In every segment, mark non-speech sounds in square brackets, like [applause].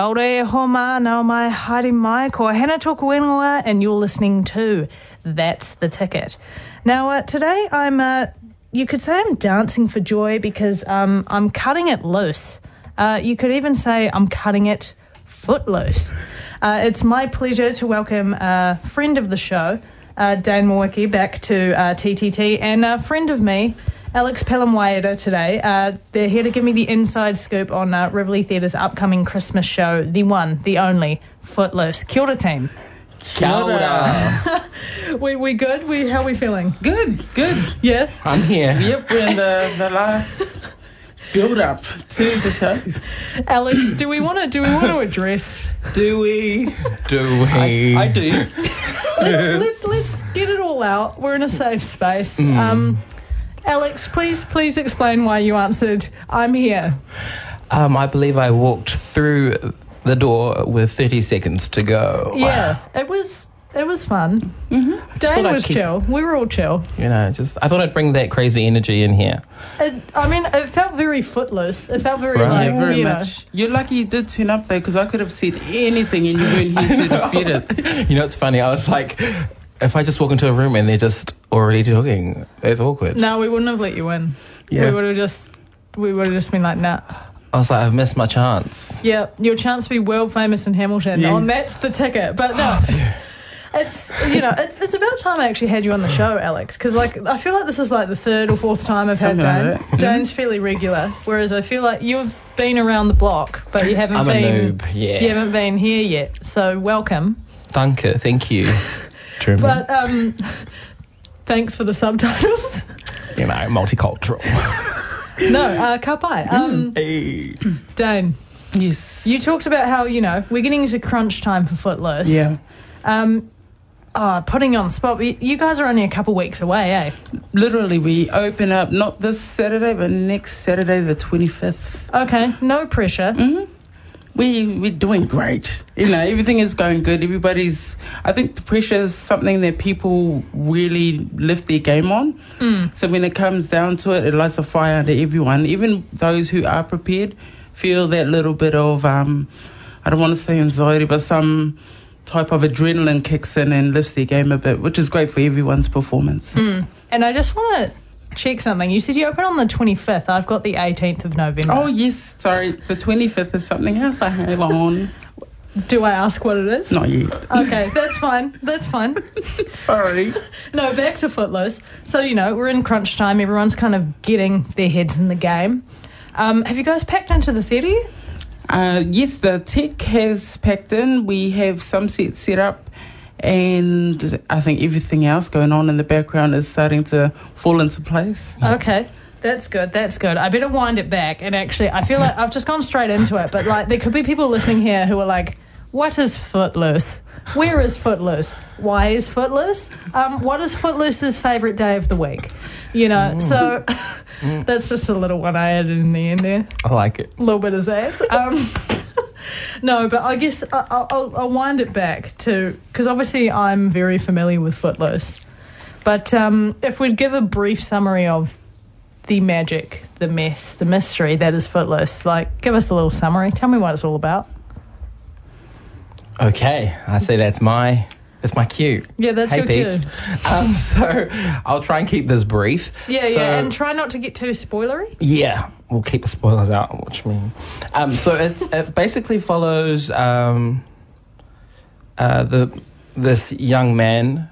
Kia homa, nau mai haere mai, ko hena tōku and you're listening to That's the Ticket. Now, uh, today I'm, uh, you could say I'm dancing for joy because um, I'm cutting it loose. Uh, you could even say I'm cutting it footloose. Uh, it's my pleasure to welcome a friend of the show, uh, Dane Mawiki, back to uh, TTT, and a friend of me, Alex Pelamwaida today. Uh, they're here to give me the inside scoop on uh, Riverlea Theatre's upcoming Christmas show, the one, the only, Footloose. Kia ora, team. Kia ora. [laughs] We, we good? We How are we feeling? Good, good. Yeah? I'm here. Yep, we're in the, the last [laughs] build up to the show. Alex, do we want to do we want to address? Do we? Do we? I, I do. [laughs] Let's, let's let's get it all out. We're in a safe space. Um, Alex, please please explain why you answered. I'm here. Um, I believe I walked through the door with 30 seconds to go. Yeah, it was it was fun. Mm-hmm. Dane was keep- chill. We were all chill. You know, just I thought I'd bring that crazy energy in here. It, I mean, it felt very footloose. It felt very Right. like Yeah, very you know. much. You're lucky you did turn up though, because I could have said anything and you weren't here to [laughs] dispute it. You know, it's funny. I was like, if I just walk into a room and they're just already talking, it's awkward. No, we wouldn't have let you in. Yeah. We would have just we would have just been like, nah. I was like, I've missed my chance. Yeah, your chance to be world famous in Hamilton. Yes. Oh, and that's the ticket. But no, [sighs] it's you know, it's it's about time I actually had you on the show, Alex. Because like I feel like this is like the third or fourth time I've Something had like Dane. that. Dane's mm-hmm. fairly regular, whereas I feel like you've been around the block, but you haven't I'm a been. noob, yeah. You haven't been here yet. So welcome. Danke, thank you. [laughs] German. But um, thanks for the subtitles. [laughs] you know, multicultural. [laughs] no, uh, kapai. Um, hey. Dane, Yes. you talked about how you know we're getting into crunch time for Footloose. yeah. Um, oh, putting you on the spot. but You guys are only a couple weeks away, eh? Literally, we open up not this Saturday, but next Saturday, the 25th. Okay, no pressure. Mm-hmm. We we're doing great. You know, everything is going good. Everybody's. I think the pressure is something that people really lift their game on. Mm. So when it comes down to it, it lights a fire under everyone. Even those who are prepared feel that little bit of um, I don't want to say anxiety, but some type of adrenaline kicks in and lifts their game a bit, which is great for everyone's performance. Mm. And I just want to check something. You said you open on the 25th. I've got the 18th of November. Oh yes, sorry. The twenty fifth is something else I have on. Do I ask what it is? Not yet. Okay, that's fine. That's fine. [laughs] Sorry. [laughs] No, back to Footloose. So, you know, we're in crunch time. Everyone's kind of getting their heads in the game. Um, have you guys packed into the theatre? Uh, yes, the tech has packed in. We have some sets set up, and I think everything else going on in the background is starting to fall into place. Okay. That's good. That's good. I better wind it back. And actually, I feel like I've just gone straight into it. But like, there could be people listening here who are like, "What is Footloose? Where is Footloose? Why is Footloose? Um, what is Footloose's favorite day of the week? You know." So [laughs] that's just a little one I added in the end there. I like it. A little bit of that. Um, [laughs] [laughs] no, but I guess I- I'll, I'll, wind it back to because obviously I'm very familiar with Footloose. But um, if we'd give a brief summary of the magic, the mess, the mystery that is Footloose, like give us a little summary. Tell me what it's all about. Okay, I say that's my that's my cue. Yeah, that's hey your peeps. cue. Um, [laughs] so I'll try and keep this brief. Yeah, So- yeah, and try not to get too spoilery. Yeah, we'll keep the spoilers out. Watch me. Um, so it's, it basically follows um, uh, the this young man,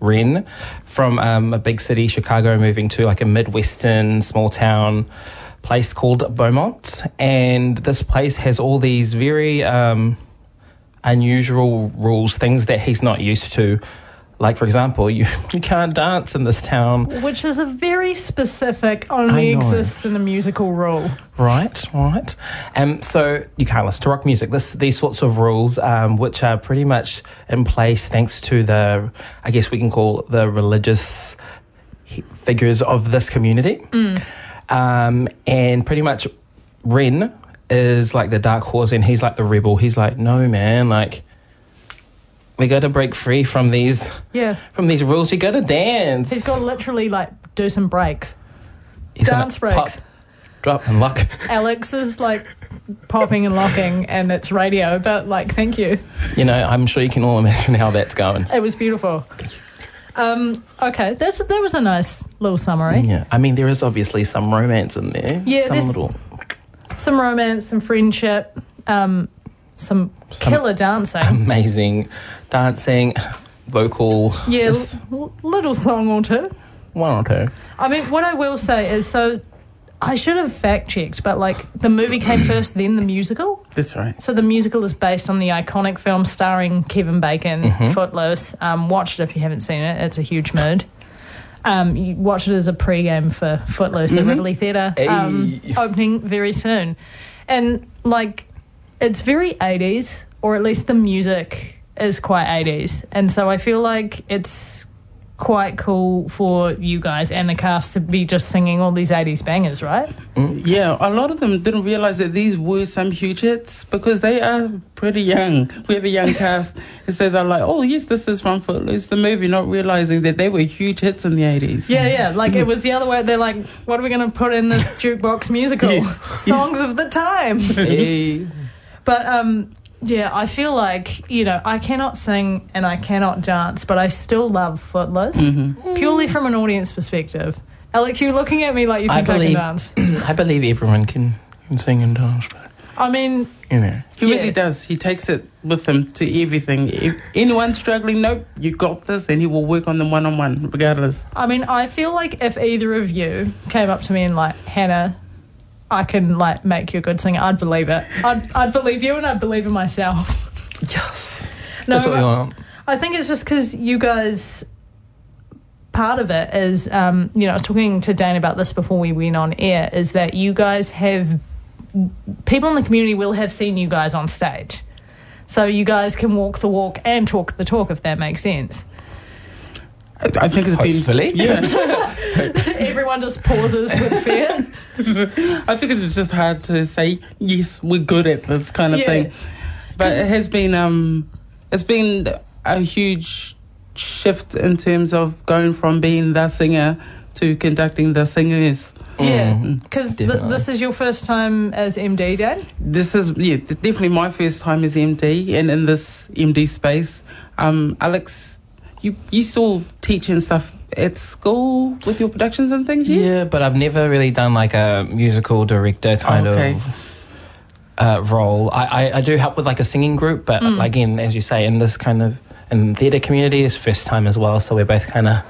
Ren, from um, a big city, Chicago, moving to like a midwestern small town place called Beaumont, and this place has all these very um, unusual rules, things that he's not used to. Like for example, you [laughs] you can't dance in this town, Which is a very specific, only I know. exists in a musical rule. right? Right. And so you can't listen to rock music. This these sorts of rules, um, which are pretty much in place thanks to the, I guess we can call the religious figures of this community. Um, and pretty much, Ren is like the dark horse, and he's like the rebel. He's like, no man, like. We got to break free from these Yeah. from these rules. We got to dance. He's got to literally like do some breaks. He's gonna dance breaks. pop, drop, and lock. Alex is like popping and locking, and it's radio, but like, thank you. You know, I'm sure you can all imagine how that's going. It was beautiful. Um, okay, that's that was a nice little summary. Yeah, I mean, there is obviously some romance in there. Yeah, some little. Some romance, some friendship, um, some, killer dancing. amazing dancing, vocal. yeah, just l- little song or two. one or two. I mean, what I will say is, so I should have fact checked, but like the movie came [clears throat] first, then the musical. That's right. So the musical is based on the iconic film starring Kevin Bacon, Footloose. Um, watch it if you haven't seen it; it's a huge mood. Um, you watch it as a pre-game for Footloose at Riverlea Theatre, um, opening very soon. And like, it's very 80s, or at least the music is quite 80s. And so I feel like it's quite cool for you guys and the cast to be just singing all these 80s bangers, right? Yeah, a lot of them didn't realize that these were some huge hits because they are pretty young. We have a young [laughs] cast, and so they're like, "Oh, yes, this is from Footloose, the movie," not realizing that they were huge hits in the eighties. Yeah, yeah. Like it was the other way. They're like, what are we going to put in this [laughs] jukebox musical? Yes, Songs of the time. Hey. [laughs] But um, yeah, I feel like you know I cannot sing and I cannot dance, but I still love Footloose mm-hmm. purely from an audience perspective. Alex, you're looking at me like you I think I, believe- can dance. [clears throat] I believe everyone can, can sing and dance, but I mean, you know. He Yeah. really does. He takes it with him to everything. If anyone struggling, nope, you got this, and he will work on them one on one, regardless. I mean, I feel like if either of you came up to me and like Hannah. I can like make you a good singer. I'd believe it. I'd, I'd believe you, and I'd believe in myself. Yes. [laughs] No, That's what we want. I think it's just because you guys. Part of it is, um, you know, I was talking to Dane about this before we went on air. Is that you guys have people in the community will have seen you guys on stage, so you guys can walk the walk and talk the talk if that makes sense. I, I think it's Hopefully. been yeah. [laughs] [laughs] Everyone just pauses with fear. [laughs] I think it's just hard to say yes, we're good at this kind of Yeah. thing. But it has been um, it's been a huge shift in terms of going from being the singer to conducting the singers. Yeah, Mm. because th- this is your first time as MD, Dad. This is yeah, definitely my first time as MD and in this MD space. Um, Alex, you you still teach and stuff at school with your productions and things, yes? Yeah, but I've never really done like a musical director kind okay. of uh, role. I, I, I do help with like a singing group, but Mm. again, as you say, in this kind of in theatre community, it's first time as well. So we're both kind of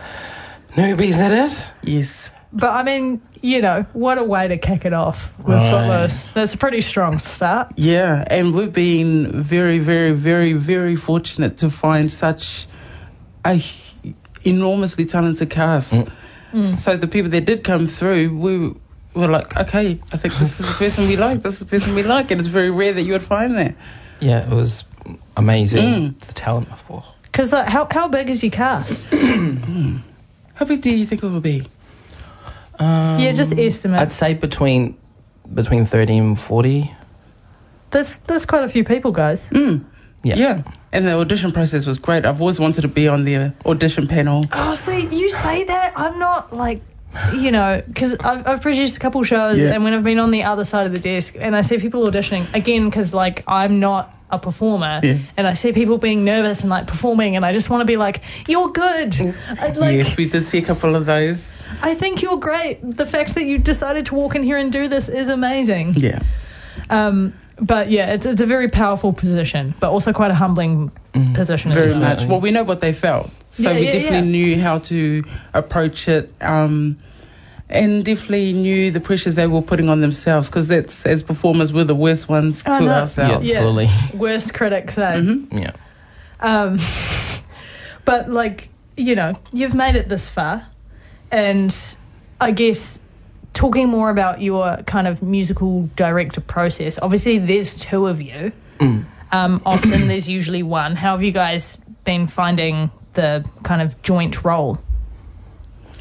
newbies at it. Yes. But I mean, you know, what a way to kick it off with Right. Footloose. That's a pretty strong start. Yeah, and we've been very, very, very, very fortunate to find such a h- enormously talented cast. Mm. So the people that did come through, we were like, okay, I think this is the person we like. This is the person we like, and it's very rare that you would find that. Yeah, it was amazing. Mm. The talent before. Because like, how how big is your cast? [coughs] How big do you think it will be? Um, yeah, just estimate. I'd say between between thirty and forty. That's that's quite a few people, guys. Mm. Yeah. Yeah, and the audition process was great. I've always wanted to be on the audition panel. Oh, see, you say that I'm not like. You know, because I've, I've produced a couple shows, Yeah. and when I've been on the other side of the desk, and I see people auditioning again, because like I'm not a performer, Yeah. and I see people being nervous and like performing, and I just want to be like, "You're good." I'd like, yes, we did see a couple of those. I think you're great. The fact that you decided to walk in here and do this is amazing. Yeah. Um, but yeah, it's it's a very powerful position, but also quite a humbling position as very well. much. Well, we know what they felt, so Yeah, we yeah, definitely yeah. knew how to approach it, um, and definitely knew the pressures they were putting on themselves because that's as performers we're the worst ones Oh, to no. ourselves. Yeah. fully. [laughs] Worst critics say. Mhm. Yeah. Um, [laughs] but like you know, you've made it this far, and I guess talking more about your kind of musical director process. Obviously, there's two of you. Um, often [clears throat] there's usually one. How have you guys been finding the kind of joint role?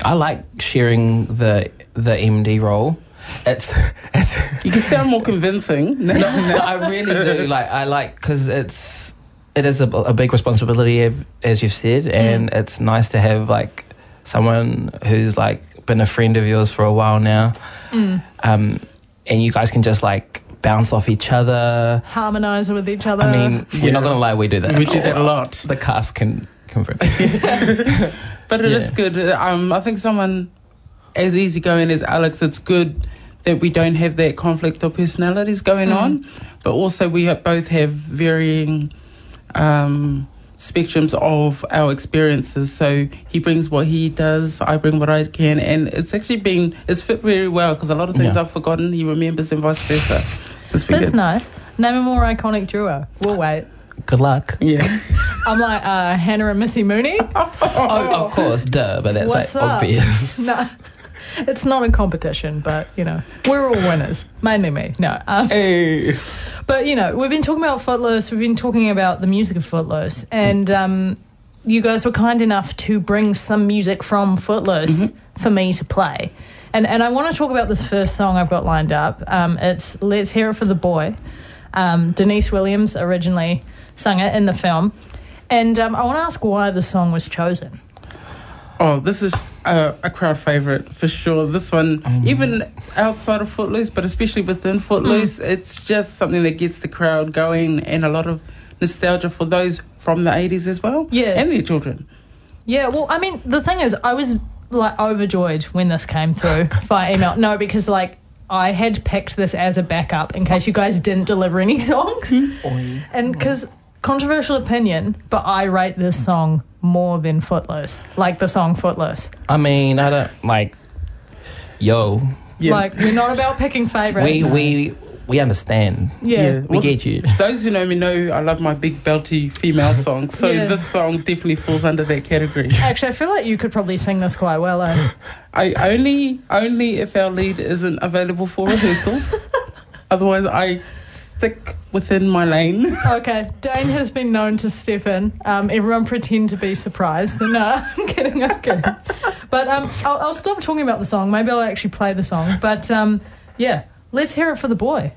I like sharing the the MD role. It's [laughs] it's You can sound more convincing. [laughs] no, no, I really do like I like because it's it is a, a big responsibility as you've said, and it's nice to have like someone who's like been a friend of yours for a while now, um, and you guys can just like bounce off each other. Harmonize with each other. I mean, we're not gonna lie, we do that. We do that a lot. The cast can confirm. [laughs] But it is Yeah. good. Um, I think someone as easygoing as Alex, it's good that we don't have that conflict of personalities going on, but also we ha- both have varying um, spectrums of our experiences. So he brings what he does, I bring what I can, and it's actually been it's fit very well because a lot of things Yeah. I've forgotten he remembers and vice versa. That's good. nice. Name a more iconic duo. We'll wait. Good luck. Yeah. [laughs] I'm like uh, Hannah and Missy Mooney. [laughs] Oh, of course, duh, but that's What's like up? obvious. [laughs] no, it's not a competition, but you know, we're all winners. Mainly me. No. Um, hey. But you know, we've been talking about Footloose. We've been talking about the music of Footloose, and um, you guys were kind enough to bring some music from Footloose for me to play. And and I want to talk about this first song I've got lined up. Um, it's "Let's Hear It for the Boy." Um, Deniece Williams originally sung it in the film, and um, I want to ask why the song was chosen. Oh, this is a, a crowd favorite for sure. This one, mm. even outside of Footloose, but especially within Footloose, mm. it's just something that gets the crowd going and a lot of nostalgia for those from the 80s as well. Yeah. And their children. Yeah, well, I mean, the thing is, I was like overjoyed when this came through [laughs] via email. No, because like I had picked this as a backup in case you guys didn't deliver any [laughs] songs, and because controversial opinion, but I rate this song more than Footloose, like the song Footloose. I mean, I don't like. Yo, Yeah. Like we're not about picking favorites. we we we understand. yeah. We get you. Those who know me know I love my big belty female songs, so Yeah. this song definitely falls under that category. Actually, I feel like you could probably sing this quite well. Eh? [gasps] I only only if our lead isn't available for rehearsals. [laughs] Otherwise, I stick within my lane. [laughs] Okay, Dane has been known to step in. Um, everyone pretend to be surprised. No, [laughs] I'm kidding, I'm kidding. But um, I'll, I'll stop talking about the song. Maybe I'll actually play the song. But um, yeah, let's hear it for the boy.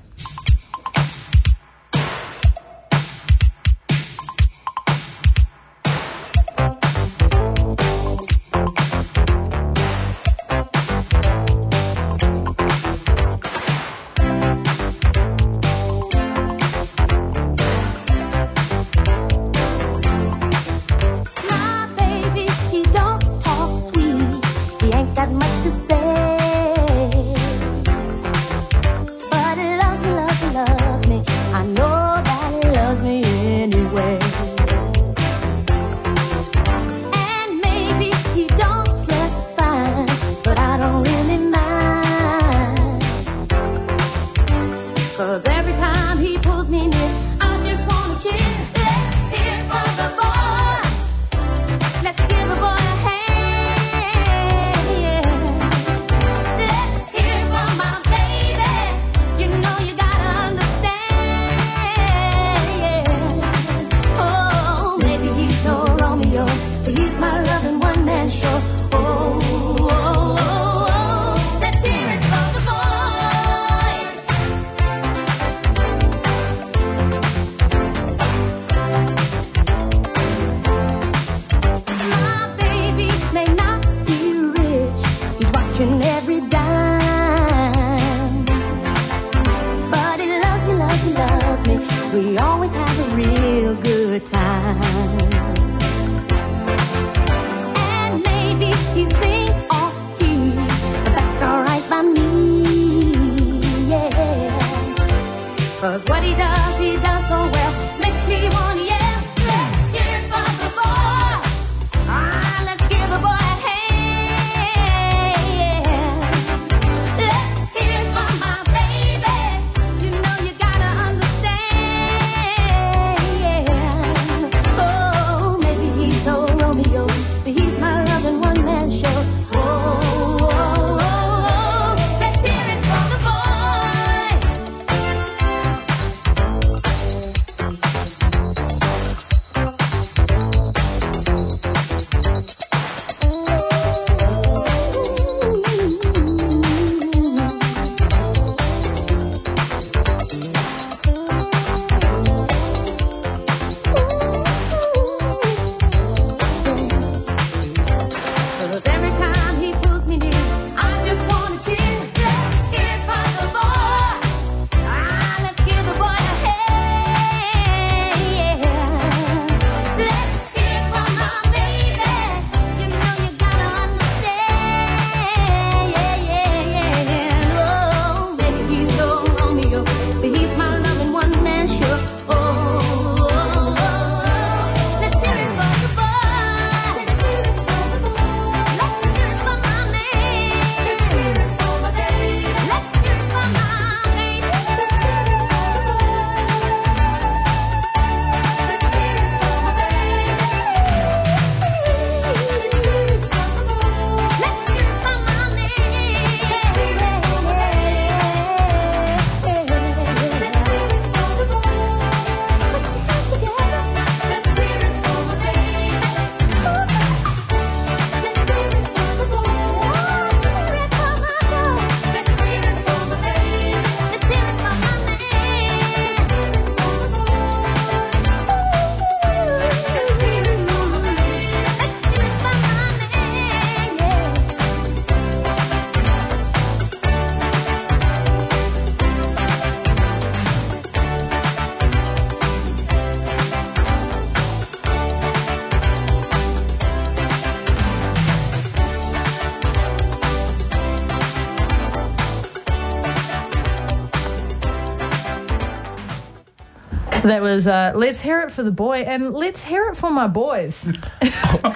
That was uh, Let's Hear It for the Boy and Let's Hear It for My Boys. [laughs]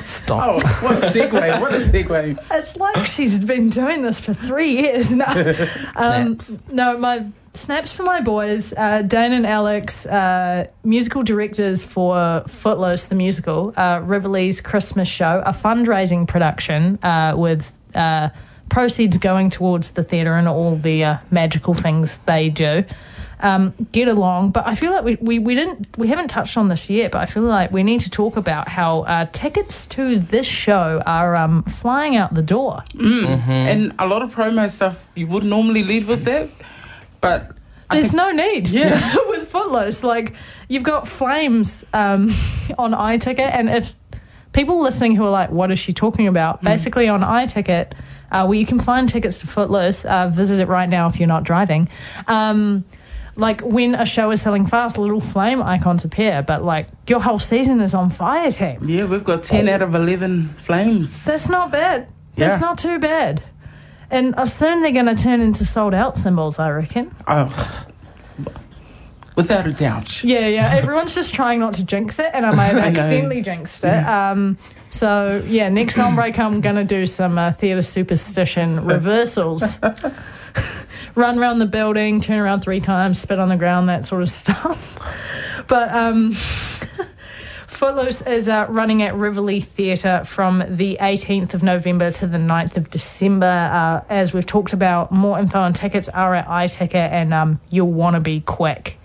Stop. Oh, what a segue! What a segue! It's like she's been doing this for three years now. [laughs] Um, no, my snaps for my boys, uh, Dane and Alex, uh, musical directors for Footloose, the musical, uh, Riverlea's Christmas show, a fundraising production uh, with uh, proceeds going towards the theatre and all the uh, magical things they do. Um, get along, but I feel like we, we, we didn't we haven't touched on this yet. But I feel like we need to talk about how uh, tickets to this show are um, flying out the door. And a lot of promo stuff you would normally lead with that, but I There's think- no need. Yeah. [laughs] with Footloose, like you've got flames um, [laughs] on iTicket, and if people listening who are like, "What is she talking about?" Basically, on iTicket, uh, where you can find tickets to Footloose, uh, visit it right now if you're not driving. Um, like when a show is selling fast, little flame icons appear, but like your whole season is on fire, team. yeah, we've got ten out of eleven flames. That's not bad. Yeah. That's not too bad. And soon they're going to turn into sold out symbols, I reckon. Oh, without a doubt. Yeah, yeah. Everyone's just trying not to jinx it, and I may have [laughs] accidentally jinxed it. Um, so yeah, next on break I'm gonna do some uh, theatre superstition [laughs] reversals. [laughs] Run around the building, turn around three times, spit on the ground, that sort of [laughs] stuff. But um, [laughs] Footloose is uh, running at Riverlea Theatre from the 18th of November to the 9th of December. Uh, as we've talked about, more info on tickets are at iTicket, and um, you'll want to be quick.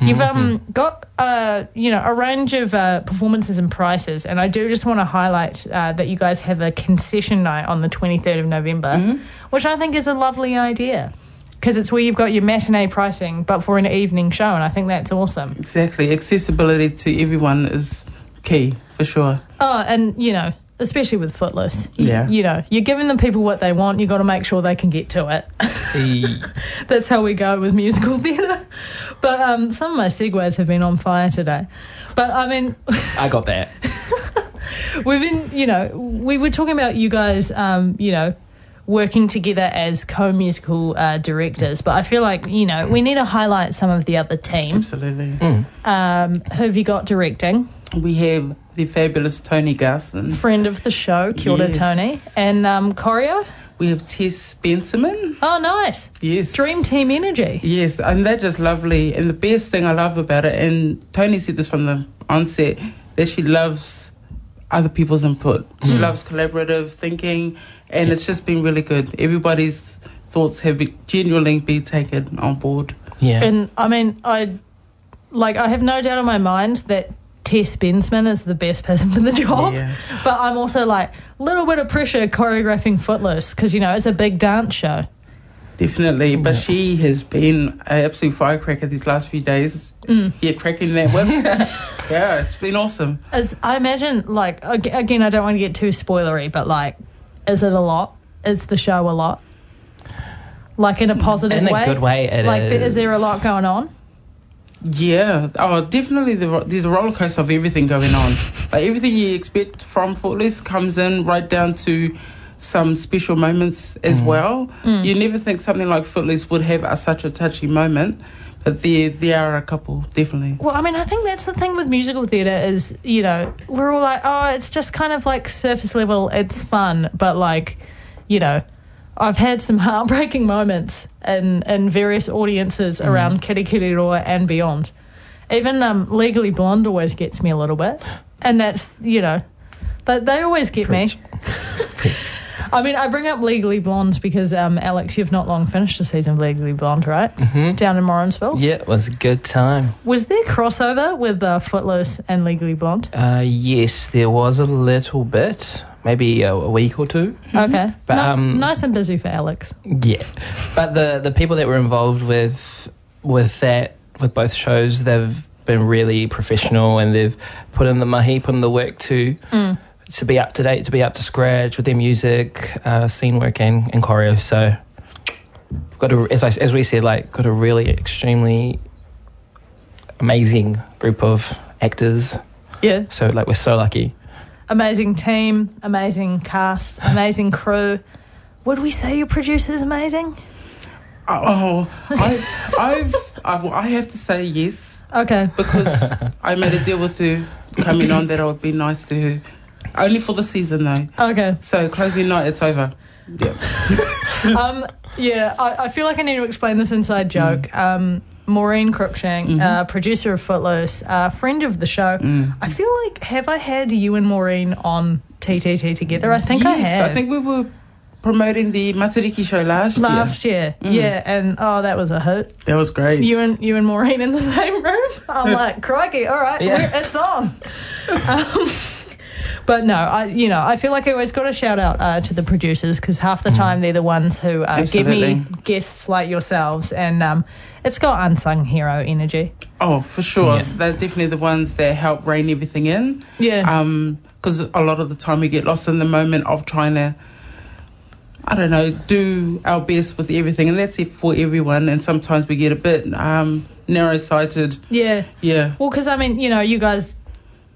You've um, got uh, you know a range of uh, performances and prices, and I do just want to highlight uh, that you guys have a concession night on the 23rd of November, which I think is a lovely idea because it's where you've got your matinee pricing, but for an evening show, and I think that's awesome. Exactly. Accessibility to everyone is key for sure. Oh, and you know, especially with Footloose, you, Yeah. you know, you're giving the people what they want. You got to make sure they can get to it. E- [laughs] That's how we go with musical theatre. But um, some of my segues have been on fire today. But I mean, I got that. [laughs] we've been, you know, we were talking about you guys, um, you know, working together as co-musical uh, directors. But I feel like, you know, we need to highlight some of the other teams. Absolutely. Um, who have you got directing? We have the fabulous Tony Garson. Friend of the show, Kia Yes. Tony. And um, choreo? We have Tess Spencerman. Oh, nice. Yes. Dream Team Energy. Yes, and they're just lovely. And the best thing I love about it, and Tony said this from the onset, that she loves other people's input. She loves collaborative thinking, and it's just been really good. Everybody's thoughts have be, genuinely been taken on board. Yeah. And I mean, I like I have no doubt in my mind that Tess Bensman is the best person for the job. Yeah. [laughs] But I'm also like a little bit of pressure choreographing Footloose because you know it's a big dance show. Definitely, but she has been an absolute firecracker these last few days. Mm. Yeah, cracking that whip. [laughs] yeah, it's been awesome. As I imagine, like again, I don't want to get too spoilery, but like, is it a lot? Is the show a lot? Like in a positive way. In a way? good way, it like, is. is there a lot going on? Yeah, oh, definitely. The, there's a roller coaster of everything going on. Like everything you expect from Footloose comes in, right down to some special moments as mm. well. Mm. You never think something like Footloose would have a, such a touchy moment, but there there are a couple definitely. Well, I mean, I think that's the thing with musical theatre is, you know, we're all like, oh, it's just kind of like surface level, it's fun, but like, you know, I've had some [laughs] heartbreaking moments in in various audiences around Kirikiriroa and beyond. Even um, Legally Blonde always gets me a little bit, and that's you know, but they always get Preach. me. [laughs] I mean, I bring up Legally Blonde because um, Alex, you've not long finished the season of Legally Blonde, right? Mm-hmm. Down in Morrinsville. yeah, it was a good time. Was there crossover with uh, Footloose and Legally Blonde? Uh, yes, there was a little bit, maybe a, a week or two. Okay, But, No- um, nice and busy for Alex. Yeah, but the the people that were involved with with that with both shows, they've been really professional and they've put in the mahi, put in the work to to be up to date, to be up to scratch with their music, uh, scene work, and, and choreo. So, we've got a, as I, as we said, like got a really extremely amazing group of actors. Yeah, So, like, we're so lucky. amazing team, amazing cast, [laughs] amazing crew. Would we say your producer's amazing? Oh, I, [laughs] I've, I've I have to say yes. Okay. because [laughs] I made a deal with her coming on that I would be nice to her. Only for the season though. Okay. So closing night, it's over. Yeah. [laughs] um, yeah, I, I feel like I need to explain this inside joke. Um, Maureen Cruikshank, uh, producer of Footloose, uh, friend of the show. I feel like have I had you and Maureen on TTT together? I think I Yes, have. I think we were promoting the Matariki show last, year. last year. Yeah, and oh, that was a hoot. That was great. You and you and Maureen in the [laughs] same room. I'm like, crikey! All right, Yeah. it's on. [laughs] Um, but no, I you know I feel like I always got a shout out uh, to the producers because half the time they're the ones who uh, give me guests like yourselves, and um, it's got unsung hero energy. Oh, for sure. Yes. They're definitely the ones that help rein everything in. Yeah, Because a lot of the time we get lost in the moment of trying to, I don't know, do our best with everything. And that's it for everyone. And sometimes we get a bit um, narrow sighted. yeah. Yeah. Well, because I mean, you know, you guys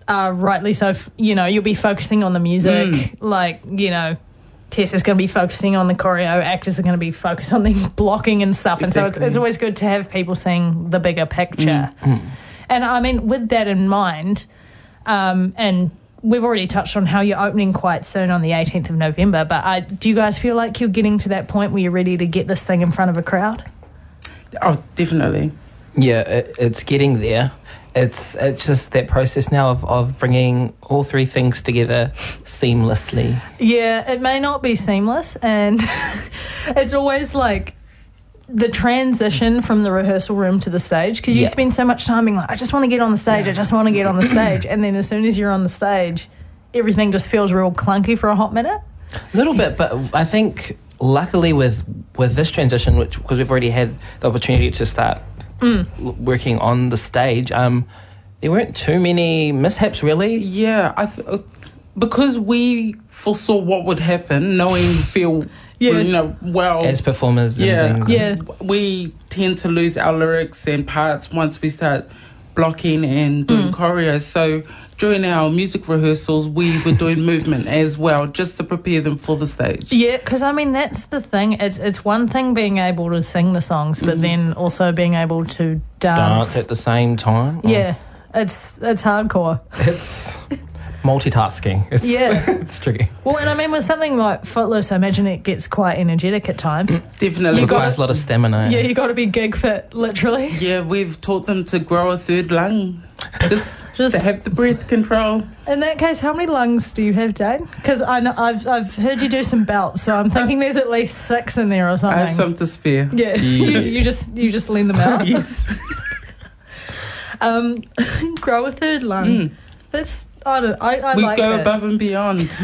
are rightly so. f- You know, you'll be focusing on the music, Mm. like you know. Tess is going to be focusing on the choreo. Actors are going to be focused on the [laughs] blocking and stuff, and so it's, it's always good to have people seeing the bigger picture. And I mean, with that in mind, um, and we've already touched on how you're opening quite soon on the 18th of November. But I, do you guys feel like you're getting to that point where you're ready to get this thing in front of a crowd? Oh, definitely. Yeah, it, it's getting there. It's it's just that process now of, of bringing all three things together seamlessly. Yeah, it may not be seamless, and [laughs] it's always like the transition from the rehearsal room to the stage because you Yeah. spend so much time being like, I just want to get on the stage, I just want to get on the stage, and then as soon as you're on the stage, everything just feels real clunky for a hot minute. A little bit, but I think luckily with with this transition, which because we've already had the opportunity to start l- working on the stage, um, there weren't too many mishaps really. Yeah. I th- uh, because we foresaw what would happen, knowing feel, [laughs] Yeah. you know, well. As performers, yeah. Yeah. we tend to lose our lyrics and parts once we start blocking and doing mm. choreo. So during our music rehearsals, we were doing movement as well, just to prepare them for the stage. Yeah, because I mean that's the thing. It's it's one thing being able to sing the songs, but mm-hmm. then also being able to dance. dance at the same time. Oh, yeah, it's it's hardcore. it's [laughs] multitasking. It's, Yeah. [laughs] it's tricky. Well, and I mean with something like Footloose, I imagine it gets quite energetic at times. Definitely. You got Requires a lot of stamina. yeah, you've got to be gig fit, literally. yeah, we've taught them to grow a third lung, [laughs] just, Just- to have the breath control. In that case, how many lungs do you have, Jane? Because I know I've I've heard you do some belts, so I'm thinking there's at least six in there or something. I something. have some to spare. Yeah, [laughs] you, you just you just lean them out. yes. Um, grow a third lung. That's I don't I, I we like go that. above and beyond. [laughs]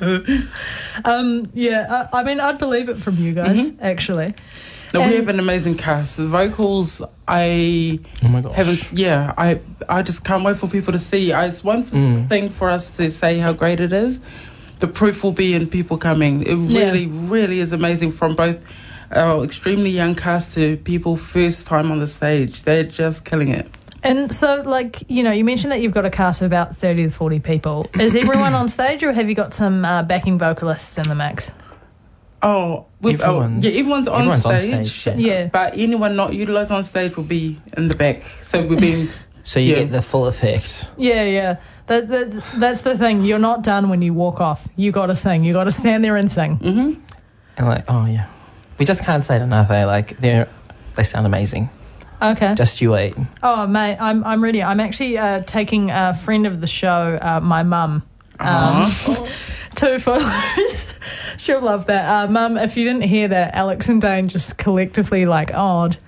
[laughs] Um, yeah, I, I mean I'd believe it from you guys Mm-hmm. actually. No, And- we have an amazing cast. The vocals, I Oh my gosh. haven't. Yeah, I I just can't wait for people to see. I, it's one Mm. thing for us to say how great it is. The proof will be in people coming. It Yeah. really, really is amazing from both our extremely young cast to people first time on the stage. They're just killing it. And so, like you know, you mentioned that you've got a cast of about thirty to forty people. Is everyone [coughs] on stage, or have you got some uh, backing vocalists in the mix? Oh, we've, oh, yeah, everyone's on everyone's on stage. stage, Yeah. But anyone not utilised on stage will be in the back. So we've been. [laughs] So you Yeah. get the full effect. Yeah, yeah. That, that that's the thing. You're not done when you walk off. You got to sing. You got to stand there and sing. hmm And like, oh yeah. We just can't say it enough, eh? Like they're they sound amazing. Okay. Just you wait. Oh, mate, I'm I'm ready. I'm actually uh, taking a friend of the show, uh, my mum, um, [laughs] to photos. [laughs] She'll love that. Uh, mum, if you didn't hear that, Alex and Dane just collectively like odd.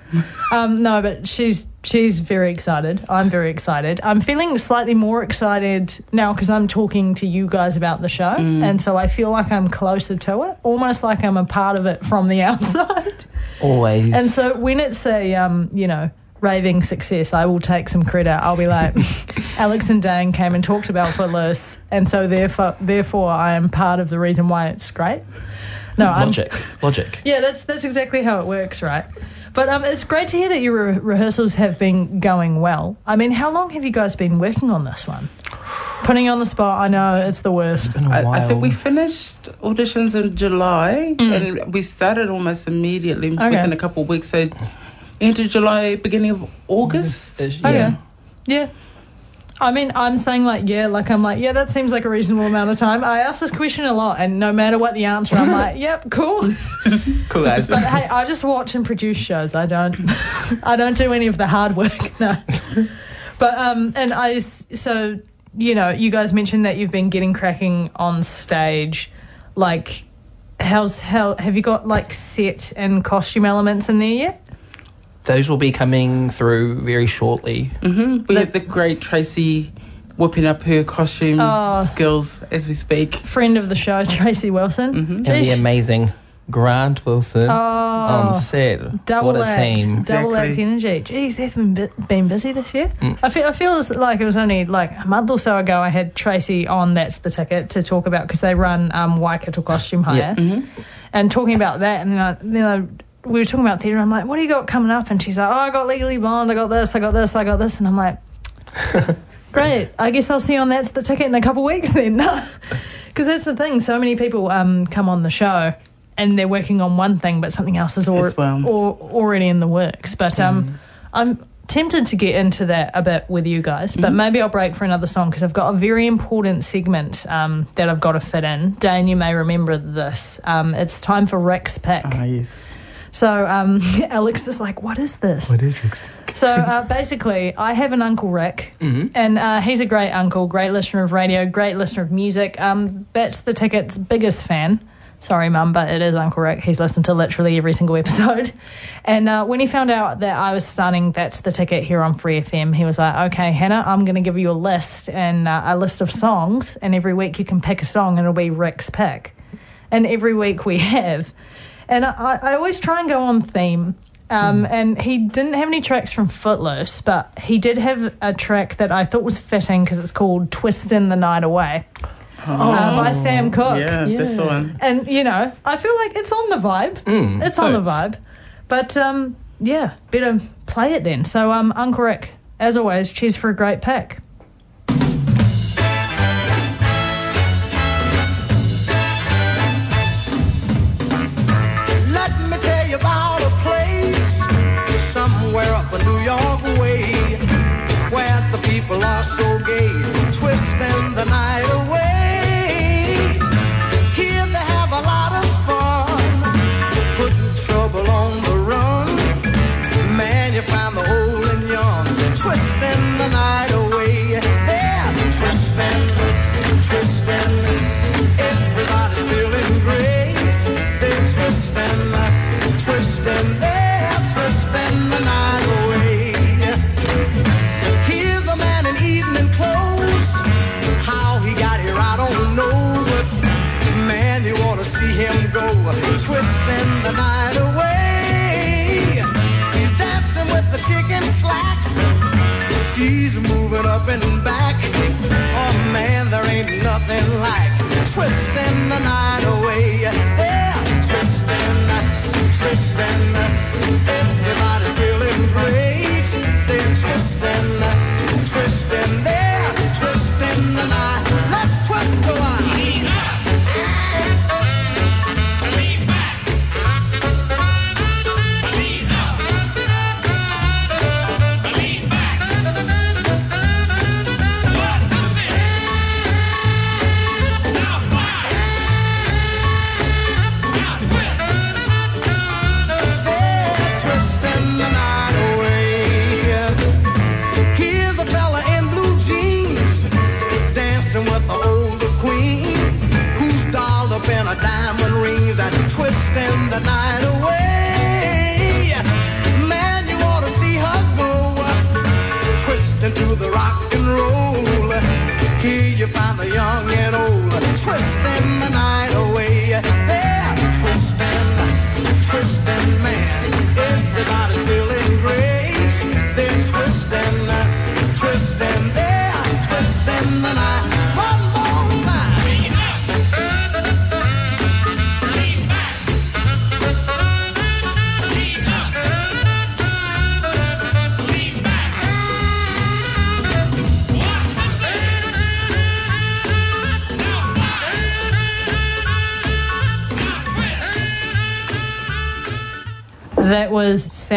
Um, no, but she's she's very excited. I'm very excited. I'm feeling slightly more excited now because I'm talking to you guys about the show, and so I feel like I'm closer to it, almost like I'm a part of it from the [laughs] outside. Always. And so when it's a um, you know, raving success, I will take some credit. I'll be like, [laughs] Alex and Dane came and talked about Footloose, and so therefore therefore I am part of the reason why it's great. No, I'm logic. Logic. yeah, that's that's exactly how it works, right? But um, it's great to hear that your re- rehearsals have been going well. I mean, how long have you guys been working on this one? Putting you on the spot, I know it's the worst. Been a I, I while. I think we finished auditions in July and we started almost immediately Okay. within a couple of weeks. So end of July, beginning of August. Ish, Oh, yeah. yeah. Yeah. I mean, I'm saying like, yeah, like I'm like, yeah, that seems like a reasonable amount of time. I ask this question a lot, and no matter what the answer, I'm like, [laughs] yep, cool. [laughs] Cool guys. But hey, I just watch and produce shows. I don't, [laughs] I don't do any of the hard work. No. But um, and I so you know, you guys mentioned that you've been getting cracking on stage. Like, how's how have you got like set and costume elements in there yet? Those will be coming through very shortly. hmm We have the great Tracy whipping up her costume Oh. skills as we speak. Friend of the show, [laughs] Tracy Wilson. Mhm. And the amazing Grant Wilson on Oh, set. double what a act, team. double act energy. Jeez, they've been, been busy this year. Mm. I feel I feel like it was only like a month or so ago. I had Tracy on. That's the ticket to talk about because they run um, Waikato Costume Hire, Yeah. and talking about that. And then I, then I, we were talking about theatre. I'm like, what do you got coming up? And she's like, oh, I got Legally Blonde. I got this. I got this. I got this. And I'm like, [laughs] great. I guess I'll see you on that's the ticket in a couple of weeks then. [laughs] Because that's the thing. So many people um, come on the show and they're working on one thing, but something else is As well. or, already in the works. But um, I'm tempted to get into that a bit with you guys, but maybe I'll break for another song because I've got a very important segment um, that I've got to fit in. Dan, you may remember this. Um, it's time for Rick's pick. Ah, yes. So um, [laughs] Alex is like, "What is this?" What is Rick's So uh, basically, I have an uncle Rick, and uh, he's a great uncle, great listener of radio, great listener of music. Um, that's the ticket's biggest fan. Sorry, mum, but it is Uncle Rick. He's listened to literally every single episode. [laughs] And uh, when he found out that I was starting That's the Ticket here on Free FM, he was like, okay, Hannah, I'm going to give you a list and uh, a list of songs. And every week you can pick a song and it'll be Rick's pick. And every week we [laughs] have. And I, I always try and go on theme. Um, And he didn't have any tracks from Footloose, but he did have a track that I thought was fitting because it's called "Twisting the Night Away uh, by Sam Cooke. Yeah, that's the one. And you know, I feel like it's on the vibe. Mm, it's on the vibe. But um, yeah, better play it then. So um, Uncle Rick, as always, cheers for a great pick. Up in New York way where the people are so gay, twisting the night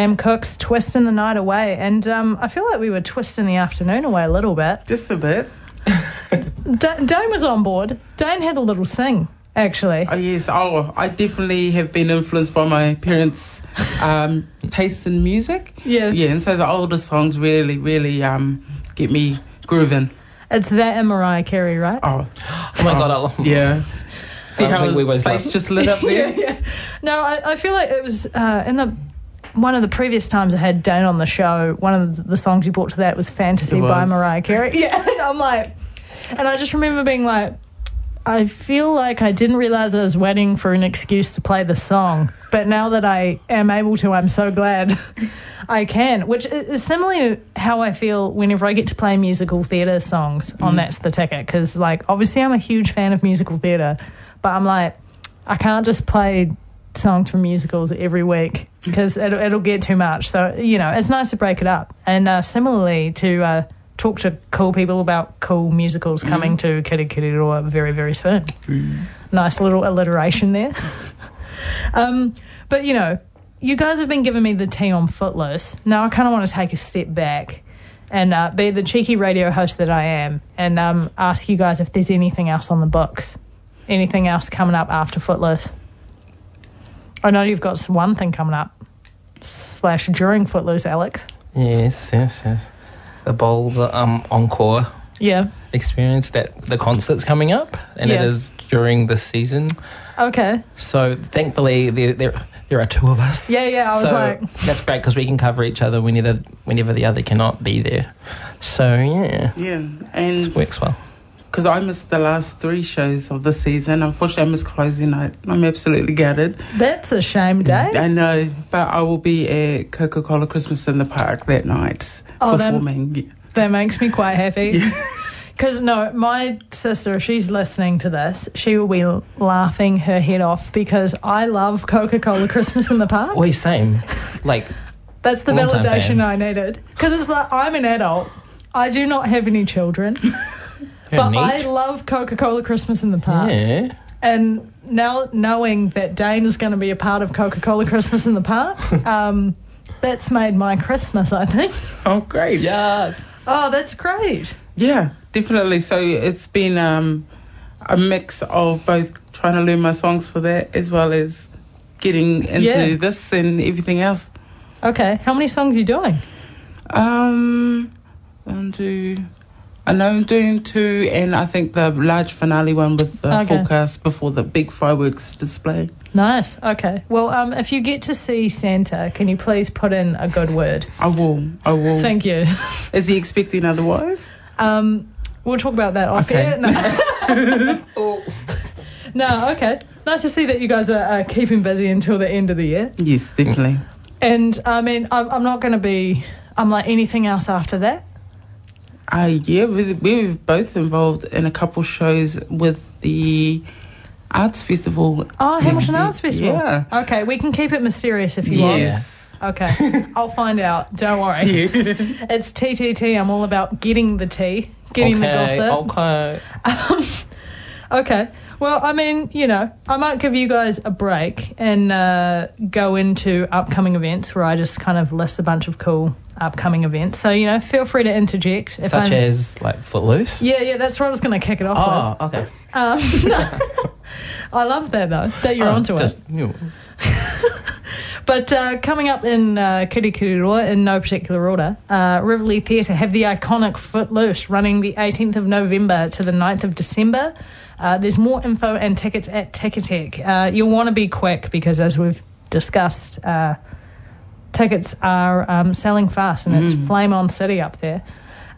Sam Cooke's Twisting the Night Away. And um, I feel like we were twisting the afternoon away a little bit. Just a bit. [laughs] D- Dane was on board. Dane had a little sing, actually. Oh yes. Oh, I definitely have been influenced by my parents' um, [laughs] taste in music. Yeah. Yeah, and so the older songs really, really um, get me grooving. It's that and Mariah Carey, right? Oh, [gasps] Oh my god, I love yeah. See I how think we his both face love- just lit up [laughs] there? yeah, yeah. No, I, I feel like it was uh, in the one of the previous times I had Dan on the show. One of the, songs you brought to that was "Fantasy" It by. Mariah Carey. [laughs] Yeah, and I'm like, and I just remember being like, I feel like I didn't realize I was waiting for an excuse to play the song, but now that I am able to, I'm so glad [laughs] I can. Which is similarly to how I feel whenever I get to play musical theatre songs on mm. That's the Ticket, because like obviously I'm a huge fan of musical theatre, but I'm like, I can't just play songs from musicals every week because it'll, it'll get too much. So, you know, it's nice to break it up. And uh, similarly, to uh, talk to cool people about cool musicals coming to Kitty Kitty very, very soon. Nice little alliteration there. [laughs] um, but, you know, you guys have been giving me the tea on Footloose. Now I kind of want to take a step back and uh, be the cheeky radio host that I am and um, ask you guys if there's anything else on the books. Anything else coming up after Footloose? I know you've got one thing coming up, slash during Footloose, Alex. Yes, yes, yes. The Bold um, encore Yeah. experience that the concert's coming up, and Yeah. it is during the season. Okay. So thankfully, there there, there are two of us. Yeah, yeah. I was so like, that's great because we can cover each other whenever whenever the other cannot be there. So yeah, Yeah, it and works well. Because I missed the last three shows of the season, unfortunately, I missed closing night. I'm absolutely gutted. that's a shame, mm, Dave. I know, but I will be at Coca Cola Christmas in the Park that night Oh, then- performing. Yeah. That makes me quite happy. [laughs] Because, no, my sister, if she's listening to this, she will be laughing her head off because I love Coca Cola Christmas in the Park. We same, like [laughs] That's the validation. I needed. Because it's like, I'm an adult. I do not have any children. [laughs] but neat. I love Coca Cola Christmas in the Park. yeah. And now knowing that Dane is going to be a part of Coca Cola Christmas in the Park, [laughs] um, that's made my Christmas, I think. Oh, great. Yes. Oh, that's great. Yeah, definitely. So it's been um, a mix of both trying to learn my songs for that as well as getting into Yeah. this and everything else. Okay, how many songs are you doing? Um, one, two. I know I'm doing two, and I think the large finale one with the Okay. forecast before the big fireworks display. Nice. Okay. Well, um, if you get to see Santa, can you please put in a good word? I will. I will. Thank you. [laughs] Is he expecting otherwise? Um, we'll talk about that off Okay. air. No. [laughs] [laughs] no. Okay. Nice to see that you guys are uh, keeping busy until the end of the year. Yes, definitely. And I mean, I'm, I'm not going to be. I'm like anything else after that. Uh, yeah, we, we were both involved in a couple shows with the arts festival. Oh, Hamilton. Arts Festival. Yeah. Okay, we can keep it mysterious if you want. Yes. Okay, I'll find out. Don't worry. [laughs] [laughs] It's TTT. I'm all about getting the tea, getting the gossip. Okay. [laughs] Okay. Well, I mean, you know, I might give you guys a break and uh, go into upcoming events where I just kind of list a bunch of cool upcoming events. So, you know, feel free to interject. If Such I'm- as like Footloose. Yeah, yeah, that's what I was going to kick it off Oh, okay. Um, [laughs] I love that, though, that you're Oh, onto just, it. You know, [laughs] But uh, coming up in uh, Kirikiriroa, in no particular order, uh, Riverlea Theatre have the iconic Footloose running the 18th of November to the 9th of December. Uh, there's more info and tickets at Ticketek. Uh, you'll want to be quick because, as we've discussed, uh, tickets are um, selling fast and it's flame on city up there.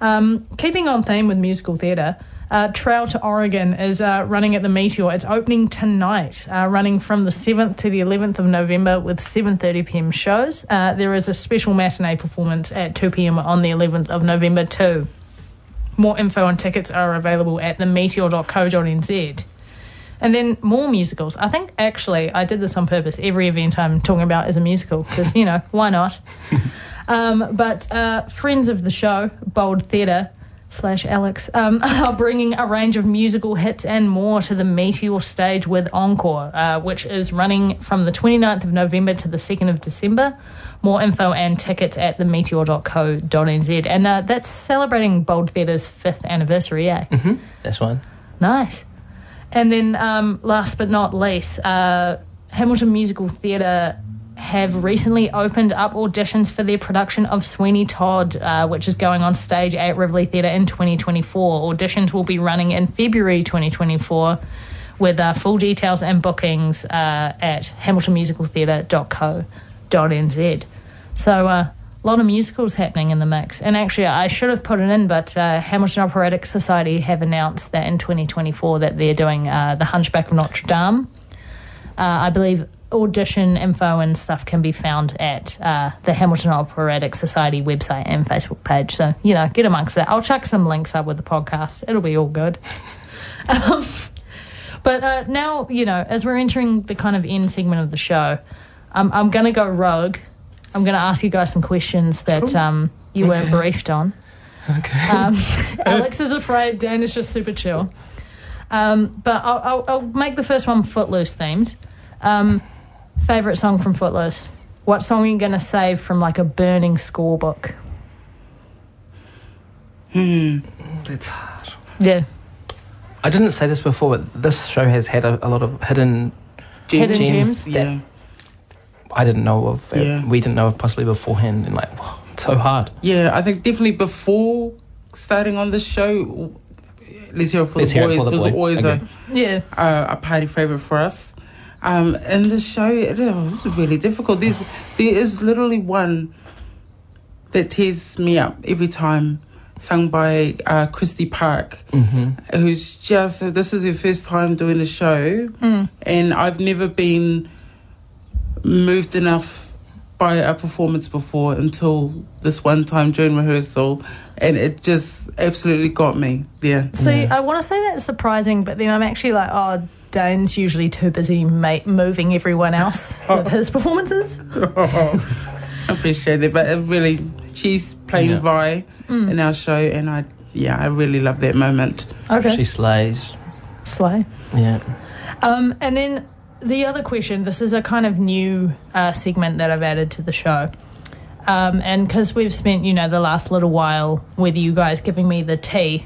Um, keeping on theme with musical theatre, uh, Trail to Oregon is uh, running at the Meteor. It's opening tonight, uh, running from the 7th to the 11th of November with 7.30 p.m. shows. Uh, there is a special matinee performance at 2 p.m. on the 11th of November too. More info and tickets are available at themeteor.co.nz. And then more musicals. I think actually I did this on purpose. Every event I'm talking about is a musical because, you know, why not? [laughs] um, but uh, friends of the show, Bold Theatre, slash Alex um, [laughs] are bringing a range of musical hits and more to the Meteor stage with Encore, uh, which is running from the 29th of November to the 2nd of December. More info and tickets at themeteor.co.nz. And uh, that's celebrating Bold Theatre's fifth anniversary, eh? that's one. Nice. And then, um, last but not least, uh, Hamilton Musical Theatre have recently opened up auditions for their production of Sweeney Todd, uh, which is going on stage at Riverlea Theatre in 2024. Auditions will be running in February 2024 with uh, full details and bookings uh, at hamiltonmusicaltheatre.co.nz. So, uh, a lot of musicals happening in the mix. And actually, I should have put it in, but uh, Hamilton Operatic Society have announced that in 2024 that they're doing uh, The Hunchback of Notre Dame. Uh, I believe audition info and stuff can be found at uh, the Hamilton Operatic Society website and Facebook page. So, you know, get amongst it. I'll chuck some links up with the podcast. It'll be all good. [laughs] um, but uh, now, you know, as we're entering the kind of end segment of the show, um, I'm going to go rogue. I'm going to ask you guys some questions that um, you weren't briefed on. [laughs] Okay. Um, [laughs] Alex is afraid. Dan is just super chill. Um, but I'll, I'll, I'll make the first one Footloose themed. Um, favorite song from Footloose? What song are you going to save from like a burning scorebook? It's hard. Yeah. I didn't say this before, but this show has had a, a lot of hidden Hidden gems, gems? that Yeah. I didn't know of. uh, Yeah. We didn't know of possibly beforehand, and like, wow, it's so hard. Yeah, I think definitely before starting on this show, Let's Hear It For Let's the Hear It Boys For the was Boy. always Okay. Yeah. a, a, a party favourite for us. Um, and the show, it was really difficult. There's, there is literally one that tears me up every time, sung by uh, Christy Park, Mm-hmm. who's just, this is her first time doing the show, and I've never been moved enough by a performance before until this one time during rehearsal, and it just absolutely got me. Yeah. See, I want to say that's surprising, but then I'm actually like, oh, Dane's usually too busy ma- moving everyone else [laughs] with his performances. I appreciate it, but it really, she's playing Yeah. Vi in our show, and I, yeah, I really love that moment. Okay. She slays. Slay. Yeah. Um, and then the other question this is a kind of new uh, segment that I've added to the show. Um, and because we've spent, you know, the last little while with you guys giving me the tea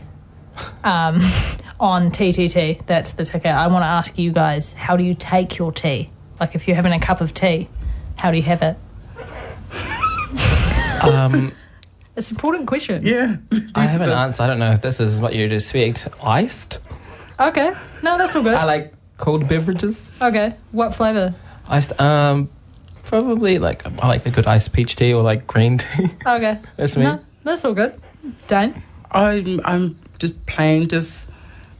um, [laughs] on TTT, that's the ticket, I want to ask you guys how do you take your tea? Like if you're having a cup of tea, how do you have it? [laughs] Um, It's an important question. Yeah. I have an answer. I don't know if this is what you'd expect. Iced. Okay. No, that's all good. I like cold beverages. okay. What flavour? Iced. Um, probably like I like a good iced peach tea or like green tea. Okay. [laughs] That's me. No, that's all good. Dane? I'm, I'm just plain, just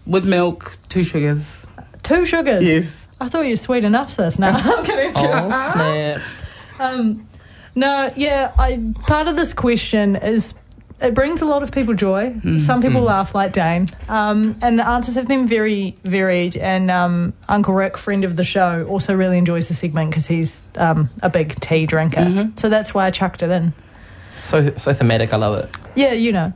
with milk, two sugars. Two sugars. Yes. I thought you were sweet enough, sis. No, I'm [laughs] kidding. Oh [laughs] snap! Um, no, yeah, I part of this question is it brings a lot of people joy. Mm-hmm. Some people laugh like Dane, um, and the answers have been very varied. And um, Uncle Rick, friend of the show, also really enjoys the segment because he's um, a big tea drinker. Mm-hmm. So that's why I chucked it in. So so thematic. I love it. Yeah, you know.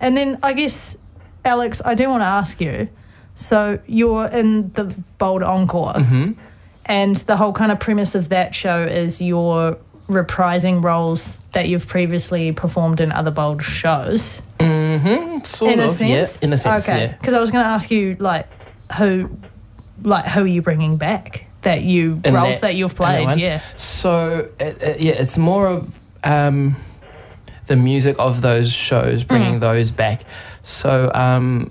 And then I guess, Alex, I do want to ask you. So you're in the Bold Encore, Mm-hmm. and the whole kind of premise of that show is you're reprising roles that you've previously performed in other Bold shows. Mm-hmm. Sort in a of. sense, Yeah. In a sense. Okay, Yeah. because I was going to ask you like who, like who are you bringing back that you In roles that, you've that played? Yeah. So it, it- yeah, it's more of um, the music of those shows, bringing Mm. those back. So um,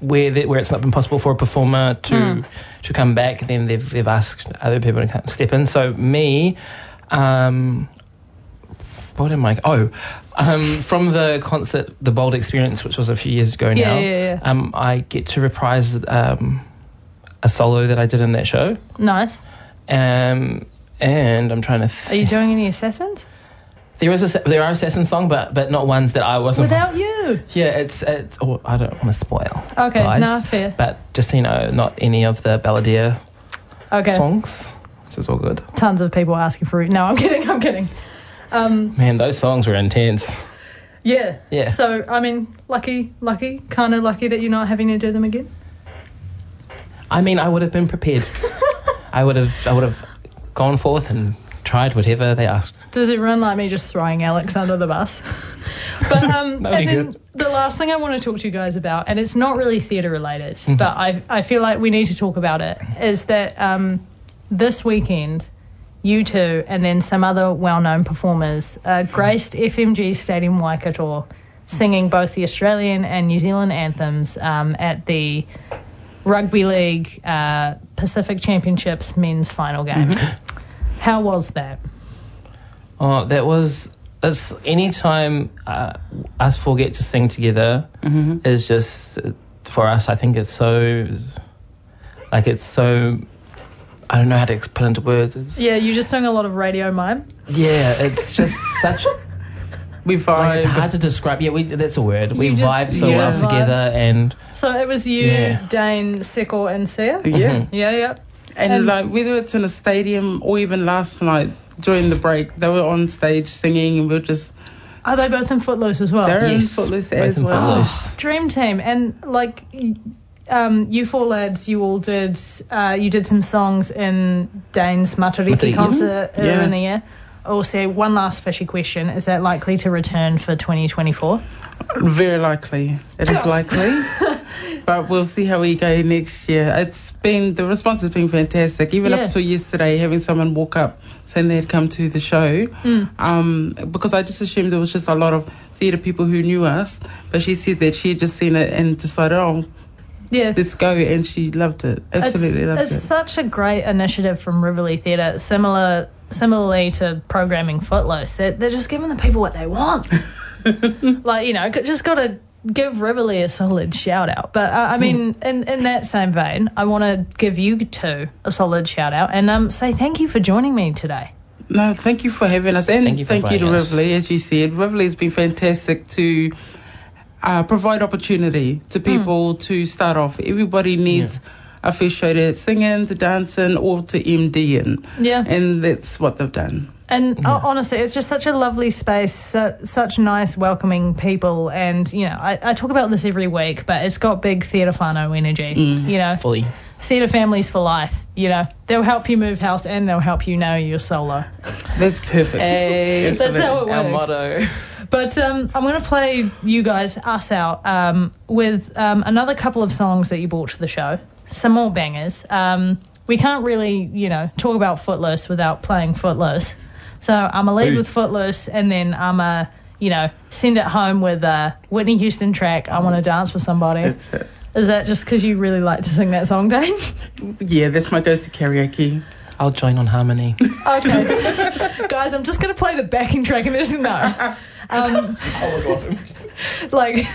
where where it's not been possible for a performer to Mm. to come back, then they've they've asked other people to step in. So me. Um, what am I? Oh, um, from the concert, the Bold Experience, which was a few years ago Yeah, now. yeah, yeah. Um, I get to reprise um, a solo that I did in that show. Nice. Um, and I'm trying to. Are you doing any assassins there is a there are assassin song, but but not ones that I wasn't. without [laughs] you? yeah, it's it's. Oh, I don't want to spoil. Okay, guys, no, fair. But just you know, not any of the balladeer Okay. songs. Which is all good. tons of people asking for it. No, I'm [laughs] kidding. I'm kidding. Um, Man, those songs were intense. Yeah. Yeah. So, I mean, lucky, lucky, kind of lucky that you're not having to do them again. I mean, I would have been prepared. [laughs] I would have, I would have gone forth and tried whatever they asked. Does everyone like me just throwing Alex under the bus? [laughs] but um, [laughs] and then good. the last thing I want to talk to you guys about, and it's not really theatre related, Mm-hmm. but I I feel like we need to talk about it. Is that um, this weekend, you two and then some other well known performers uh, graced FMG Stadium Waikato, singing both the Australian and New Zealand anthems um, at the Rugby League uh, Pacific Championships men's final game. Mm-hmm. [laughs] How was that? Oh, that was. It's anytime uh, us four get to sing together is just for us. I think it's so, like it's so. I don't know how to put into words. It's, Yeah, you're just doing a lot of radio mime. yeah, it's just [laughs] such. We Like vibe. it's hard to describe. Yeah, we that's a word. We just- vibe so well vibe. together, and So it was you, Yeah. Dane, Sekor, and Sia. yeah. Mhm. Yeah, yeah. And, And- like whether it's in a stadium or even last night during the break, they were on stage singing, and we were just Are they both in Footloose as well? they're in Footloose both as in well. Footloose. Dream team, and like, um, you four lads, you all did. Uh, you did some songs in Dane's Matariki Matariki. concert earlier Yeah. in the year. Also, one last fishy question: Is that likely to return for 2024? Very likely, it is likely. [laughs] but we'll see how we go next year. It's been the response has been fantastic. Even Yeah. up to yesterday, having someone walk up saying they'd come to the show, Mm. um, because I just assumed there was just a lot of theatre people who knew us. But she said that she had just seen it and decided, oh, Yeah, let's go, and she loved it. Absolutely it's, loved it's it. such a great initiative from Riverlea Theatre, similar similarly to programming Footloose. They're, they're just giving the people what they want. [laughs] like you know, just got to give Riverlea a solid shout out. But uh, I [laughs] mean, in in that same vein, I want to give you two a solid shout out and um say thank you for joining me today. No, thank you for having us, and Thank you thank you to inviting us. Riverlea, as you said. Riverlea has been fantastic to uh, provide opportunity to people to start off. Everybody needs a first show to sing in, to dance in, or to MD in, Yeah. and that's what they've done. And uh, honestly, it's just such a lovely space, su- such nice, welcoming people. And, you know, I, I talk about this every week, but it's got big theatre Fano energy. You know, fully. theatre families for life. You know, they'll help you move house and they'll help you know you're solo. That's perfect. Hey, That's how it works. our motto. But um, I'm going to play you guys, us out, um, with um, another couple of songs that you brought to the show. Some more bangers. Um, we can't really, you know, talk about Footloose without playing Footloose. So I'm a lead Ooh. with Footloose and then I'm a you know, send it home with uh, Whitney Houston track, I Want to Dance with Somebody. That's it. Is that just because you really like to sing that song, Dane? Yeah, that's my go-to karaoke. I'll join on harmony. Okay. [laughs] Guys, I'm just going to play the backing track and just no. Um, [laughs] [laughs] like,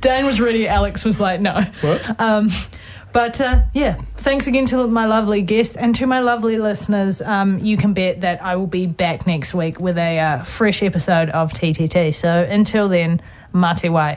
Dan was ready, Alex was like, no. What? Um, but uh, yeah, thanks again to my lovely guests and to my lovely listeners. Um, you can bet that I will be back next week with a uh, fresh episode of TTT. So until then, mate wa